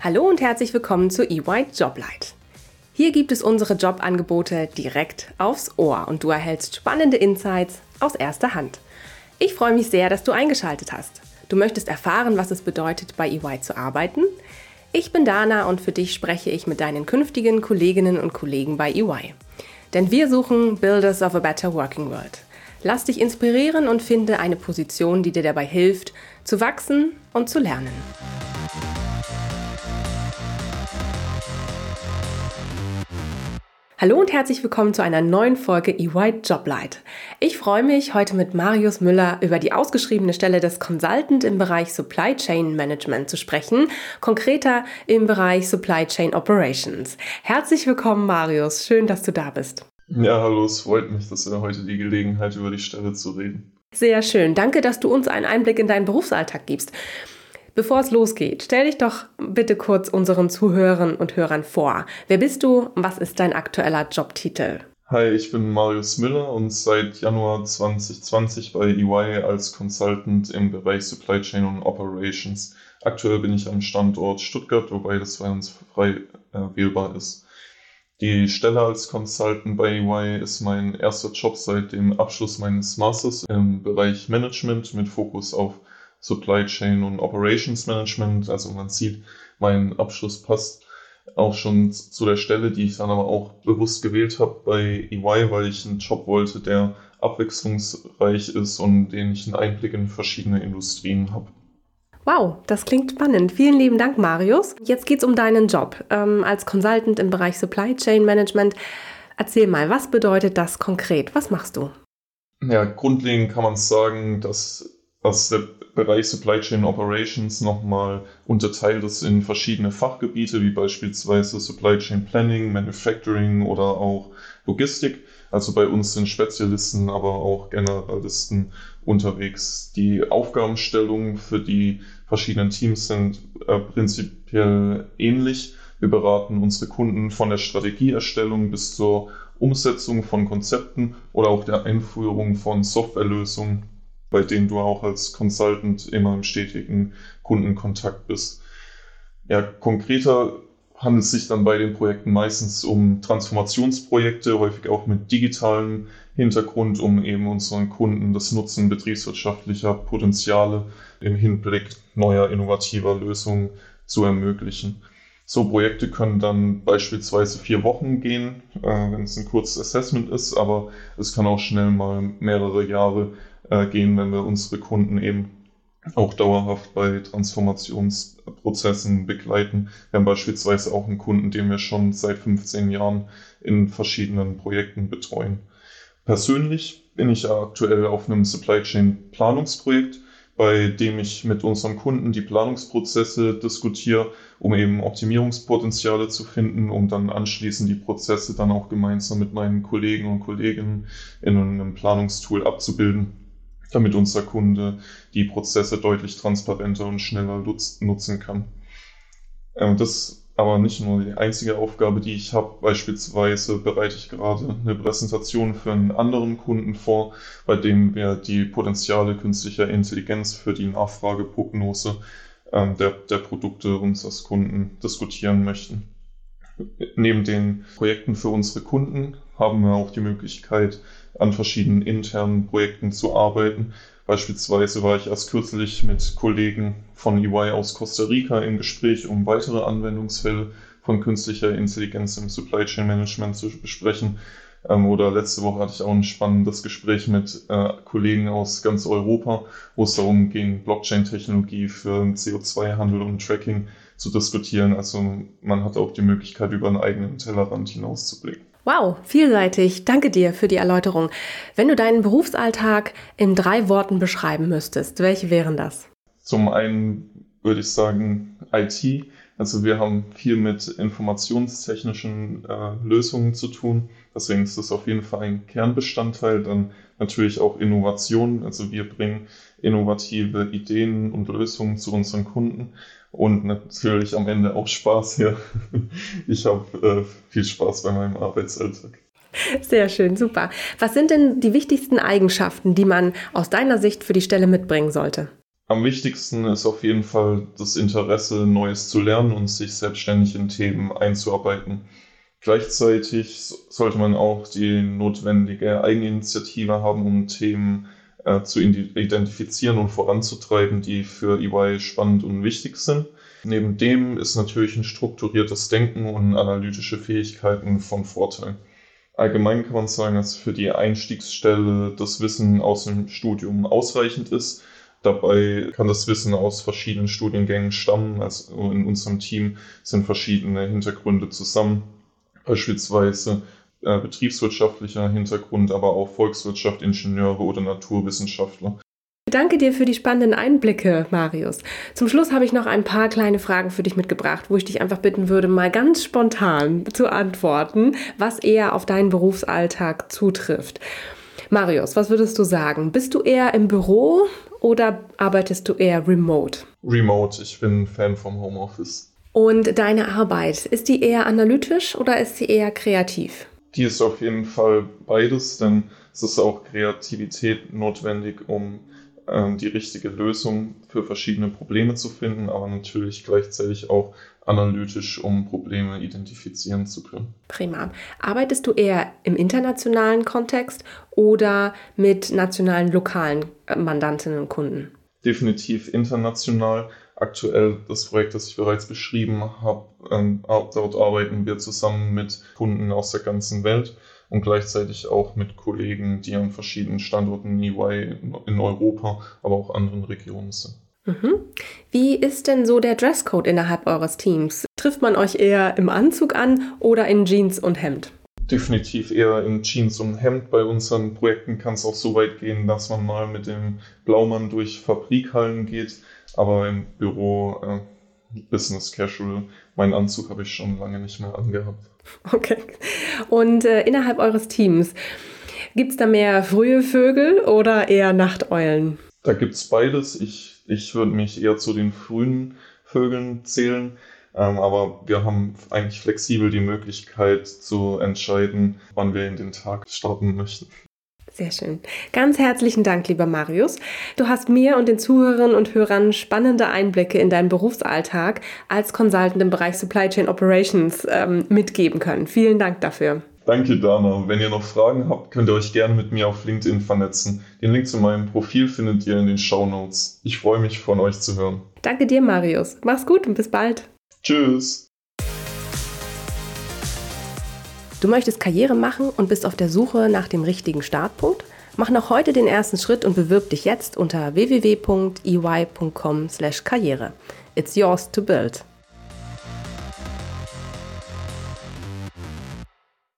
Hallo und herzlich willkommen zu EY Joblight. Hier gibt es unsere Jobangebote direkt aufs Ohr und du erhältst spannende Insights aus erster Hand. Ich freue mich sehr, dass du eingeschaltet hast. Du möchtest erfahren, was es bedeutet, bei EY zu arbeiten? Ich bin Dana und für dich spreche ich mit deinen künftigen Kolleginnen und Kollegen bei EY. Denn wir suchen Builders of a Better Working World. Lass dich inspirieren und finde eine Position, die dir dabei hilft, zu wachsen und zu lernen. Hallo und herzlich willkommen zu einer neuen Folge EY Joblight. Ich freue mich, heute mit Marius Müller über die ausgeschriebene Stelle des Consultant im Bereich Supply Chain Management zu sprechen, konkreter im Bereich Supply Chain Operations. Herzlich willkommen, Marius. Schön, dass du da bist. Ja, hallo, es freut mich, dass wir heute die Gelegenheit über die Stelle zu reden. Sehr schön. Danke, dass du uns einen Einblick in deinen Berufsalltag gibst. Bevor es losgeht, stell dich doch bitte kurz unseren Zuhörern und Hörern vor. Wer bist du? Was ist dein aktueller Jobtitel? Hi, ich bin Marius Müller und seit Januar 2020 bei EY als Consultant im Bereich Supply Chain und Operations. Aktuell bin ich am Standort Stuttgart, wobei das bei uns frei äh, wählbar ist. Die Stelle als Consultant bei EY ist mein erster Job seit dem Abschluss meines Masters im Bereich Management mit Fokus auf Supply Chain und Operations Management. Also man sieht, mein Abschluss passt auch schon zu der Stelle, die ich dann aber auch bewusst gewählt habe bei EY, weil ich einen Job wollte, der abwechslungsreich ist und den ich einen Einblick in verschiedene Industrien habe. Wow, das klingt spannend. Vielen lieben Dank, Marius. Jetzt geht es um deinen Job ähm, als Consultant im Bereich Supply Chain Management. Erzähl mal, was bedeutet das konkret? Was machst du? Ja, grundlegend kann man sagen, dass dass der Bereich Supply Chain Operations nochmal unterteilt ist in verschiedene Fachgebiete, wie beispielsweise Supply Chain Planning, Manufacturing oder auch Logistik. Also bei uns sind Spezialisten, aber auch Generalisten unterwegs. Die Aufgabenstellungen für die verschiedenen Teams sind äh, prinzipiell ähnlich. Wir beraten unsere Kunden von der Strategieerstellung bis zur Umsetzung von Konzepten oder auch der Einführung von Softwarelösungen bei denen du auch als Consultant immer im stetigen Kundenkontakt bist. Ja, konkreter handelt es sich dann bei den Projekten meistens um Transformationsprojekte, häufig auch mit digitalem Hintergrund, um eben unseren Kunden das Nutzen betriebswirtschaftlicher Potenziale im Hinblick neuer innovativer Lösungen zu ermöglichen. So Projekte können dann beispielsweise vier Wochen gehen, äh, wenn es ein kurzes Assessment ist, aber es kann auch schnell mal mehrere Jahre äh, gehen, wenn wir unsere Kunden eben auch dauerhaft bei Transformationsprozessen begleiten. Wir haben beispielsweise auch einen Kunden, den wir schon seit 15 Jahren in verschiedenen Projekten betreuen. Persönlich bin ich aktuell auf einem Supply Chain Planungsprojekt, bei dem ich mit unseren Kunden die Planungsprozesse diskutiere, um eben Optimierungspotenziale zu finden, um dann anschließend die Prozesse dann auch gemeinsam mit meinen Kollegen und Kolleginnen in einem Planungstool abzubilden damit unser Kunde die Prozesse deutlich transparenter und schneller nutzen kann. Ähm, das ist aber nicht nur die einzige Aufgabe, die ich habe. Beispielsweise bereite ich gerade eine Präsentation für einen anderen Kunden vor, bei dem wir die Potenziale künstlicher Intelligenz für die Nachfrageprognose ähm, der, der Produkte unseres Kunden diskutieren möchten. Neben den Projekten für unsere Kunden haben wir auch die Möglichkeit, an verschiedenen internen Projekten zu arbeiten. Beispielsweise war ich erst kürzlich mit Kollegen von EY aus Costa Rica im Gespräch, um weitere Anwendungsfälle von künstlicher Intelligenz im Supply Chain Management zu besprechen. Ähm, oder letzte Woche hatte ich auch ein spannendes Gespräch mit äh, Kollegen aus ganz Europa, wo es darum ging, Blockchain-Technologie für CO2-Handel und Tracking zu diskutieren. Also man hat auch die Möglichkeit, über einen eigenen Tellerrand hinauszublicken. Wow, vielseitig. Danke dir für die Erläuterung. Wenn du deinen Berufsalltag in drei Worten beschreiben müsstest, welche wären das? Zum einen würde ich sagen IT. Also wir haben viel mit informationstechnischen äh, Lösungen zu tun. Deswegen ist das auf jeden Fall ein Kernbestandteil. Dann natürlich auch Innovation. Also wir bringen innovative Ideen und Lösungen zu unseren Kunden und natürlich am Ende auch Spaß hier. Ich habe äh, viel Spaß bei meinem Arbeitsalltag. Sehr schön, super. Was sind denn die wichtigsten Eigenschaften, die man aus deiner Sicht für die Stelle mitbringen sollte? Am wichtigsten ist auf jeden Fall das Interesse, Neues zu lernen und sich selbstständig in Themen einzuarbeiten. Gleichzeitig sollte man auch die notwendige Eigeninitiative haben, um Themen äh, zu identifizieren und voranzutreiben, die für EY spannend und wichtig sind. Neben dem ist natürlich ein strukturiertes Denken und analytische Fähigkeiten von Vorteil. Allgemein kann man sagen, dass für die Einstiegsstelle das Wissen aus dem Studium ausreichend ist. Dabei kann das Wissen aus verschiedenen Studiengängen stammen. Also in unserem Team sind verschiedene Hintergründe zusammen, beispielsweise äh, betriebswirtschaftlicher Hintergrund, aber auch Volkswirtschaft, Ingenieure oder Naturwissenschaftler. Danke dir für die spannenden Einblicke, Marius. Zum Schluss habe ich noch ein paar kleine Fragen für dich mitgebracht, wo ich dich einfach bitten würde, mal ganz spontan zu antworten, was eher auf deinen Berufsalltag zutrifft. Marius, was würdest du sagen? Bist du eher im Büro oder arbeitest du eher remote? Remote, ich bin Fan vom Homeoffice. Und deine Arbeit, ist die eher analytisch oder ist sie eher kreativ? Die ist auf jeden Fall beides, denn es ist auch Kreativität notwendig, um die richtige Lösung für verschiedene Probleme zu finden, aber natürlich gleichzeitig auch analytisch, um Probleme identifizieren zu können. Prima. Arbeitest du eher im internationalen Kontext oder mit nationalen, lokalen äh, Mandantinnen und Kunden? Definitiv international. Aktuell das Projekt, das ich bereits beschrieben habe, ähm, dort arbeiten wir zusammen mit Kunden aus der ganzen Welt und gleichzeitig auch mit Kollegen, die an verschiedenen Standorten EY in Europa, aber auch anderen Regionen sind. Mhm. Wie ist denn so der Dresscode innerhalb eures Teams? Trifft man euch eher im Anzug an oder in Jeans und Hemd? Definitiv eher in Jeans und Hemd. Bei unseren Projekten kann es auch so weit gehen, dass man mal mit dem Blaumann durch Fabrikhallen geht, aber im Büro äh, Business Casual. Meinen Anzug habe ich schon lange nicht mehr angehabt. Okay. Und äh, innerhalb eures Teams, gibt es da mehr frühe Vögel oder eher Nachteulen? Da gibt es beides. Ich, ich würde mich eher zu den frühen Vögeln zählen. Ähm, aber wir haben eigentlich flexibel die Möglichkeit zu entscheiden, wann wir in den Tag starten möchten. Sehr schön. Ganz herzlichen Dank, lieber Marius. Du hast mir und den Zuhörerinnen und Hörern spannende Einblicke in deinen Berufsalltag als Consultant im Bereich Supply Chain Operations ähm, mitgeben können. Vielen Dank dafür. Danke, Dana. Wenn ihr noch Fragen habt, könnt ihr euch gerne mit mir auf LinkedIn vernetzen. Den Link zu meinem Profil findet ihr in den Show Notes. Ich freue mich, von euch zu hören. Danke dir, Marius. Mach's gut und bis bald. Tschüss. Du möchtest Karriere machen und bist auf der Suche nach dem richtigen Startpunkt? Mach noch heute den ersten Schritt und bewirb dich jetzt unter www.ey.com/karriere. It's yours to build.